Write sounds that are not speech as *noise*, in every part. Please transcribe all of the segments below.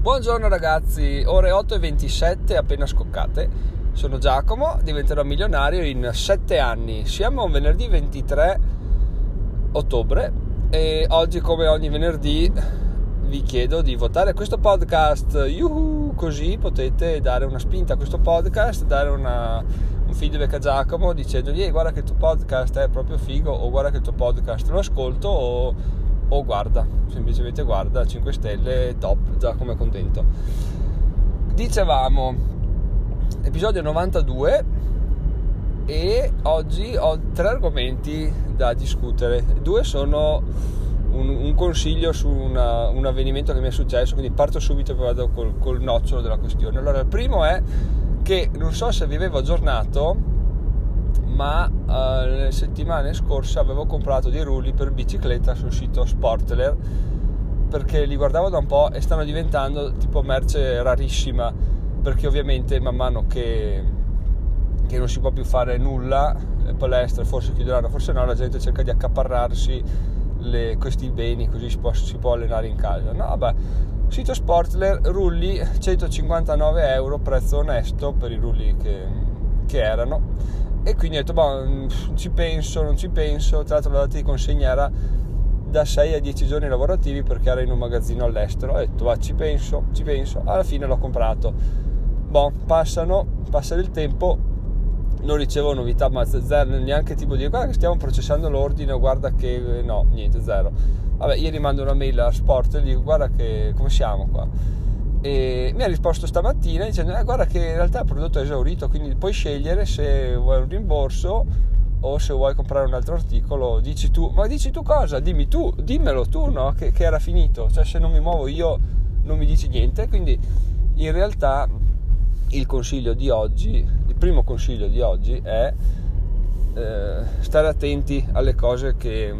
Buongiorno ragazzi, ore 8 e 27 appena scoccate. Sono Giacomo, diventerò milionario in 7 anni. Siamo venerdì 23 ottobre e oggi come ogni venerdì vi chiedo di votare questo podcast. Yuhu! Così potete dare una spinta a questo podcast, dare una, un feedback a Giacomo dicendogli guarda che il tuo podcast è proprio figo o guarda che il tuo podcast lo ascolto o, o guarda, semplicemente guarda 5 stelle top, Giacomo è contento. Dicevamo, episodio 92 e oggi ho tre argomenti da discutere. Due sono un, un consiglio su una, un avvenimento che mi è successo, quindi parto subito e vado col, col nocciolo della questione. Allora, il primo è che non so se vi avevo aggiornato, ma uh, le settimane scorse avevo comprato dei rulli per bicicletta sul sito Sportler perché li guardavo da un po' e stanno diventando tipo merce rarissima perché ovviamente man mano che, che non si può più fare nulla le palestre forse chiuderanno forse no la gente cerca di accaparrarsi le, questi beni così si può, si può allenare in casa no vabbè Sito Sportler, rulli 159 euro, prezzo onesto per i rulli che, che erano. E quindi ho detto, boh, ci penso, non ci penso. Tra l'altro la data di consegna era da 6 a 10 giorni lavorativi perché era in un magazzino all'estero. Ho detto, va, ci penso, ci penso. Alla fine l'ho comprato. Boh, passano, passa il tempo, non ricevo novità, ma zero, neanche tipo di guarda che stiamo processando l'ordine, guarda che no, niente, zero. Vabbè, ieri mando una mail a Sport e dico guarda che come siamo qua. E mi ha risposto stamattina dicendo eh, guarda che in realtà il prodotto è esaurito, quindi puoi scegliere se vuoi un rimborso o se vuoi comprare un altro articolo, dici tu, ma dici tu cosa? Dimmi tu, dimmelo tu, no? Che, che era finito, cioè se non mi muovo io non mi dici niente, quindi in realtà il consiglio di oggi, il primo consiglio di oggi è eh, stare attenti alle cose che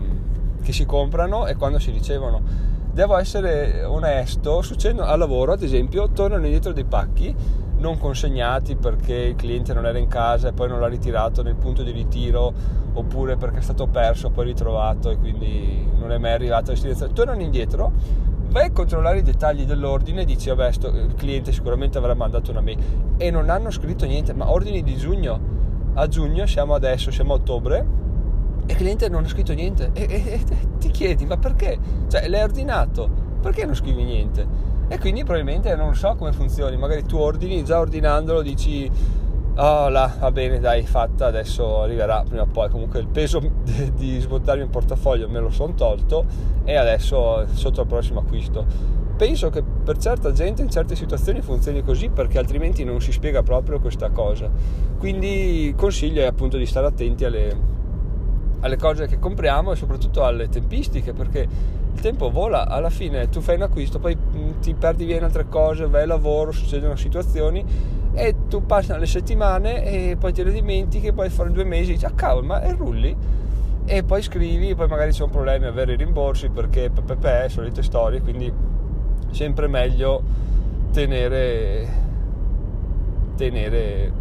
che si comprano e quando si ricevono. Devo essere onesto, succedono al lavoro, ad esempio, tornano indietro dei pacchi non consegnati perché il cliente non era in casa e poi non l'ha ritirato nel punto di ritiro oppure perché è stato perso poi ritrovato e quindi non è mai arrivato a destinazione. Tornano indietro, vai a controllare i dettagli dell'ordine e dici vabbè sto, il cliente sicuramente avrà mandato una mail e non hanno scritto niente, ma ordini di giugno. A giugno siamo adesso, siamo a ottobre e il cliente non ha scritto niente e, e, e chiedi ma perché? Cioè l'hai ordinato, perché non scrivi niente? E quindi probabilmente non so come funzioni, magari tu ordini, già ordinandolo dici oh là, va bene dai, fatta, adesso arriverà prima o poi, comunque il peso di, di il portafoglio me lo sono tolto e adesso sotto il prossimo acquisto. Penso che per certa gente in certe situazioni funzioni così perché altrimenti non si spiega proprio questa cosa. Quindi consiglio è appunto di stare attenti alle, alle cose che compriamo e soprattutto alle tempistiche perché il tempo vola, alla fine tu fai un acquisto, poi mm, ti perdi via in altre cose, vai al lavoro, succedono situazioni e tu passano le settimane e poi te le dimentichi, poi fra due mesi dici ah cavolo ma è rulli? E poi scrivi, poi magari c'è un problema a avere i rimborsi perché pepepe, solite storie, quindi sempre meglio tenere tenere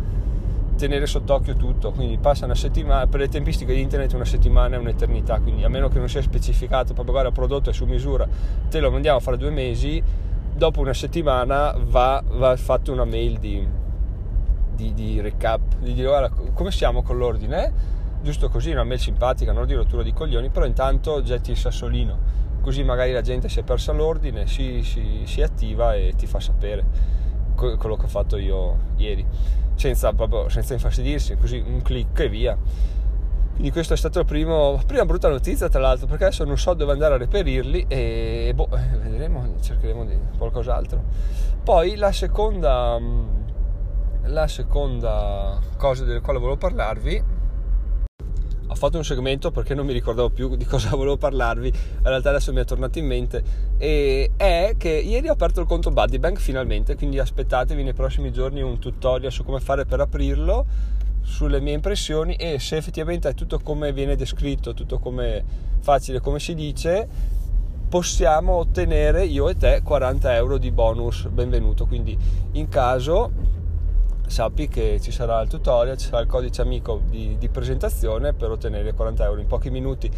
tenere sott'occhio tutto, quindi passa una settimana, per le tempistiche di internet una settimana è un'eternità, quindi a meno che non sia specificato, proprio guarda il prodotto è su misura, te lo mandiamo fra due mesi, dopo una settimana va, va fatto una mail di, di, di, recap, di dire guarda come siamo con l'ordine, giusto così, una mail simpatica, non di rottura di coglioni, però intanto getti il sassolino, così magari la gente si è persa l'ordine, si, si, si attiva e ti fa sapere quello che ho fatto io ieri senza, proprio, senza infastidirsi, così un clic e via. Quindi questo è il primo, prima brutta notizia tra l'altro, perché adesso non so dove andare a reperirli e boh, eh, vedremo, cercheremo di qualcos'altro. Poi la seconda, la seconda cosa della quale volevo parlarvi fatto un segmento perché non mi ricordavo più di *laughs* cosa volevo parlarvi, in realtà adesso mi è tornato in mente, e è che ieri ho aperto il conto Buddy Bank finalmente, quindi aspettatevi nei prossimi giorni un tutorial su come fare per aprirlo, sulle mie impressioni e se effettivamente è tutto come viene descritto, tutto come facile come si dice, possiamo ottenere io e te 40 euro di bonus. Benvenuto, quindi in caso sappi che ci sarà il tutorial, ci sarà il codice amico di, di presentazione per ottenere 40 euro in pochi minuti.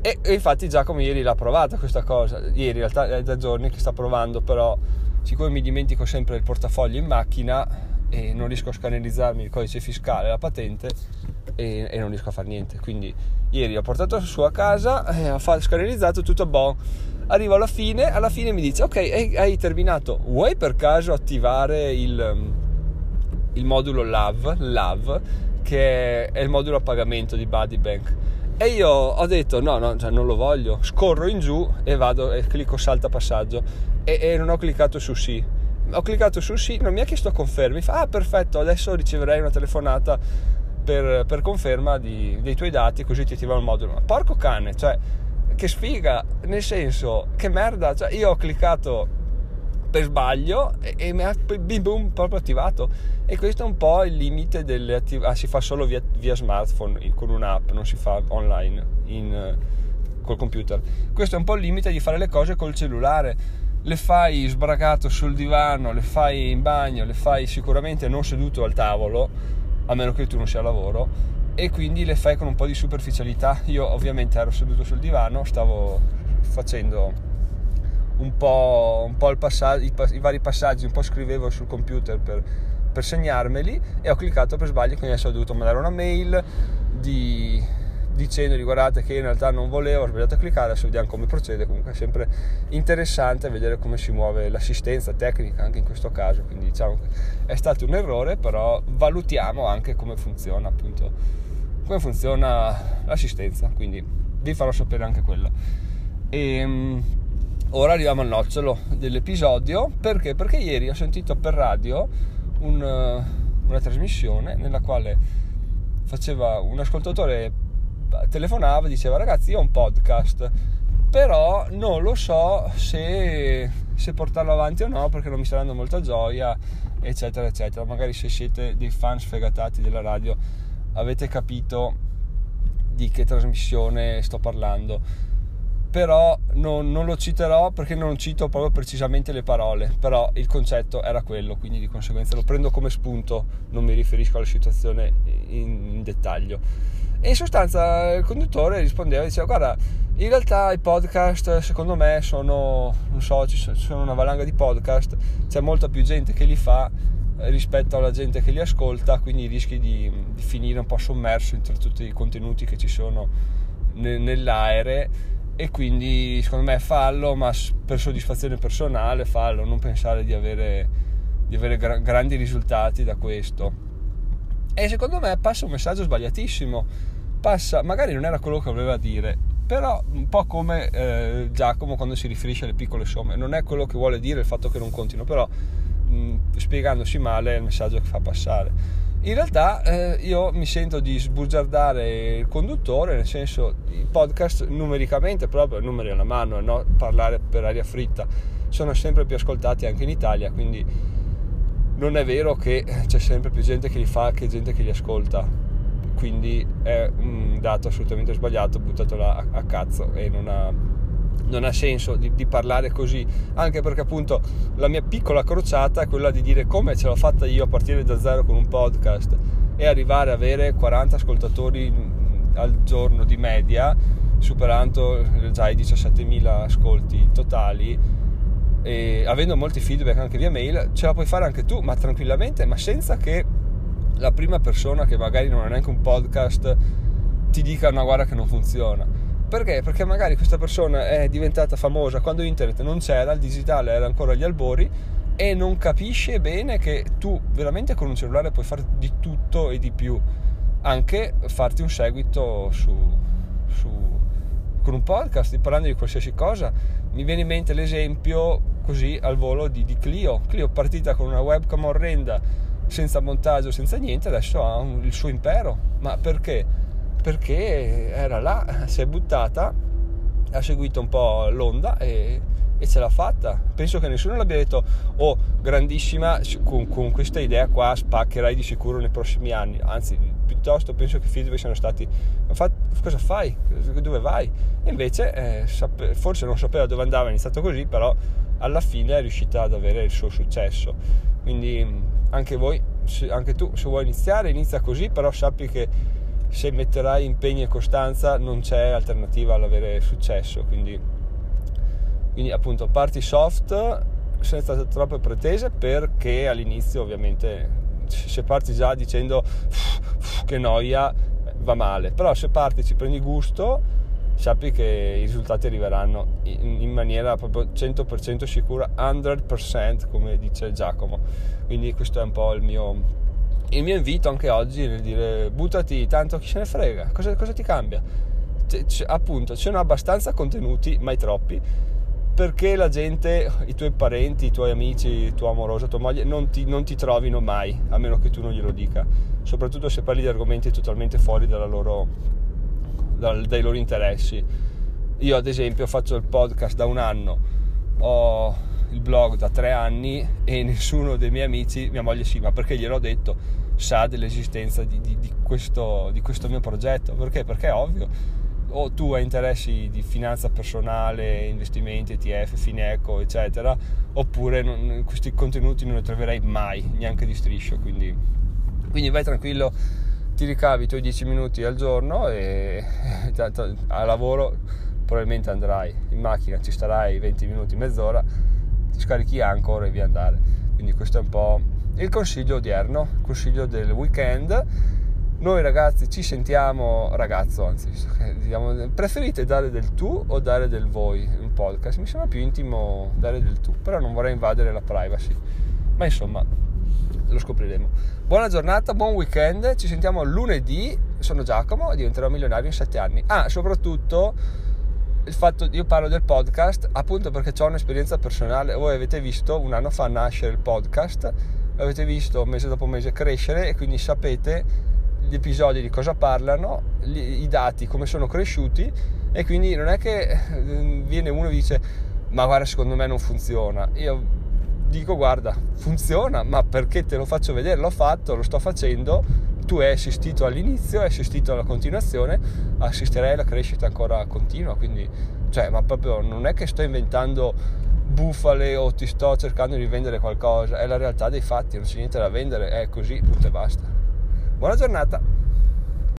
E, e, infatti Giacomo ieri l'ha provata questa cosa, ieri in realtà è da giorni che sta provando, però siccome mi dimentico sempre il portafoglio in macchina e non riesco a scannerizzarmi il codice fiscale, la patente e, e non riesco a fare niente. Quindi ieri ho portato su a casa, eh, scannerizzato tutto buono. Arrivo alla fine, alla fine mi dice ok, hai, hai terminato, vuoi per caso attivare il, il modulo LAV, LAV, che è il modulo a pagamento di Buddy Bank? E io ho detto no, no, cioè non lo voglio, scorro in giù e vado e clicco salta passaggio e, e non ho cliccato su sì. Ho cliccato su sì, non mi ha chiesto conferma, mi fa ah perfetto, adesso riceverai una telefonata per, per conferma di, dei tuoi dati così ti attiva il modulo. Ma porco cane, cioè che sfiga, nel senso, che merda, cioè io ho cliccato per sbaglio e, e mi ha bim boom proprio attivato. E questo è un po' il limite delle attività ah, si fa solo via, via, smartphone con un'app non si fa online in, col computer. Questo è un po' il limite di fare le cose col cellulare. Le fai sbragato sul divano le fai in bagno le fai sicuramente non seduto al tavolo a meno che tu non sia a lavoro e quindi le fai con un po' di superficialità. Io ovviamente ero seduto sul divano stavo facendo un po', un po passaggio, i, i, vari passaggi, un po' scrivevo sul computer per, per segnarmeli e ho cliccato per sbaglio, quindi adesso ho dovuto mandare una mail di, dicendo guardate che in realtà non volevo, ho sbagliato a cliccare, adesso vediamo come procede, comunque è sempre interessante vedere come si muove l'assistenza tecnica anche in questo caso, quindi diciamo che è stato un errore, però valutiamo anche come funziona appunto, come funziona l'assistenza, quindi vi farò sapere anche quello. E, ehm, ora arriviamo al nocciolo dell'episodio. Perché? Perché ieri ho sentito per radio un, eh, una trasmissione nella quale faceva un ascoltatore telefonava diceva ragazzi io ho un podcast però non lo so se, se portarlo avanti o no perché non mi sta dando molta gioia eccetera eccetera. Magari se siete dei fan sfegatati della radio avete capito di che trasmissione sto parlando però non, non, lo citerò perché non cito proprio precisamente le parole, però il concetto era quello, quindi di conseguenza lo prendo come spunto, non mi riferisco alla situazione in, in dettaglio. E in sostanza il conduttore rispondeva diceva guarda, in realtà i podcast secondo me sono, non so, ci sono una valanga di podcast, c'è molta più gente che li fa rispetto alla gente che li ascolta, quindi rischi di, di finire un po' sommerso tra tutti i contenuti che ci sono nell'aereo e quindi secondo me fallo ma per soddisfazione personale fallo non pensare di avere, di avere gra- grandi risultati da questo. E secondo me passa un messaggio sbagliatissimo. Passa magari non era quello che voleva dire però un po' come eh, Giacomo quando si riferisce alle piccole somme. Non è quello che vuole dire il fatto che non contino però mh, spiegandosi male è il messaggio che fa passare in realtà eh, io mi sento di sbugiardare il conduttore, nel senso i podcast numericamente, proprio numeri alla mano, no? parlare per aria fritta, sono sempre più ascoltati anche in Italia, quindi non è vero che c'è sempre più gente che li fa che gente che li ascolta, quindi è un dato assolutamente sbagliato, buttato là a, a cazzo e non ha non ha senso di, di, parlare così, anche perché appunto la mia piccola crociata è quella di dire come ce l'ho fatta io a partire da zero con un podcast e arrivare ad avere 40 ascoltatori al giorno di media, superando già i 17.000 ascolti totali. E avendo molti feedback anche via mail, ce la puoi fare anche tu, ma tranquillamente, ma senza che la prima persona che magari non ha neanche un podcast ti dica una guarda che non funziona perché? Perché magari questa persona è diventata famosa quando internet non c'era, il digitale era ancora agli albori e non capisce bene che tu veramente con un cellulare puoi fare di tutto e di più, anche farti un seguito su, su, con un podcast, parlando di qualsiasi cosa. Mi viene in mente l'esempio così al volo di, di Clio. Clio partita con una webcam orrenda, senza montaggio, senza niente, adesso ha un, il suo impero. Ma perché? Perché era là, si è buttata, ha seguito un po' l'onda e, e ce l'ha fatta. Penso che nessuno l'abbia detto, oh, grandissima, con, con, questa idea qua spaccherai di sicuro nei prossimi anni. Anzi, piuttosto penso che i feedback siano stati, ma cosa fai? Dove vai? E invece, eh, sape, forse non sapeva dove andava, è iniziato così, però alla fine è riuscita ad avere il suo successo. Quindi anche voi, anche tu, se vuoi iniziare, inizia così, però sappi che se metterai impegno e costanza non c'è alternativa all'avere successo quindi, quindi appunto parti soft senza troppe pretese perché all'inizio ovviamente se parti già dicendo che noia va male, però se parti ci prendi gusto sappi che i risultati arriveranno in, maniera proprio 100% sicura, 100% come dice Giacomo. Quindi questo è un po' il mio, il mio invito anche oggi nel dire buttati, tanto chi se ne frega, cosa, cosa ti cambia? C- c- appunto, ci sono abbastanza contenuti, mai troppi, perché la gente, i tuoi parenti, i tuoi amici, il tuo amoroso, tua moglie, non ti, non ti trovino mai, a meno che tu non glielo dica, soprattutto se parli di argomenti totalmente fuori loro, dal, dai loro interessi. Io ad esempio faccio il podcast da un anno, ho il blog da tre anni e nessuno dei miei amici, mia moglie sì, ma perché gliel'ho detto, sa dell'esistenza di, di, di, questo, di questo mio progetto. Perché? Perché è ovvio o tu hai interessi di finanza personale, investimenti, ETF, Fineco, eccetera, oppure non, questi contenuti non li troverai mai, neanche di striscio. Quindi, quindi vai tranquillo, ti ricavi i tuoi 10 minuti al giorno e *laughs* a lavoro probabilmente andrai in macchina, ci starai 20 minuti, mezz'ora, ti scarichi ancora e via andare. Quindi questo è un po' il consiglio odierno, il consiglio del weekend noi ragazzi ci sentiamo, ragazzo anzi, diciamo, preferite dare del tu o dare del voi in podcast? Mi sembra più intimo dare del tu, però non vorrei invadere la privacy. Ma insomma, lo scopriremo. Buona giornata, buon weekend, ci sentiamo lunedì. Sono Giacomo e diventerò milionario in 7 anni. Ah, soprattutto il fatto io parlo del podcast appunto perché ho un'esperienza personale. Voi avete visto un anno fa nascere il podcast, l'avete visto mese dopo mese crescere e quindi sapete gli episodi di cosa parlano, gli, i dati come sono cresciuti e quindi non è che eh, viene uno e dice ma guarda secondo me non funziona. Io dico guarda funziona ma perché te lo faccio vedere, l'ho fatto, lo sto facendo, tu hai assistito all'inizio, hai assistito alla continuazione, assisterai alla crescita ancora continua, quindi cioè ma proprio non è che sto inventando bufale o ti sto cercando di vendere qualcosa, è la realtà dei fatti, non c'è niente da vendere, è così, punto e basta. Buona giornata!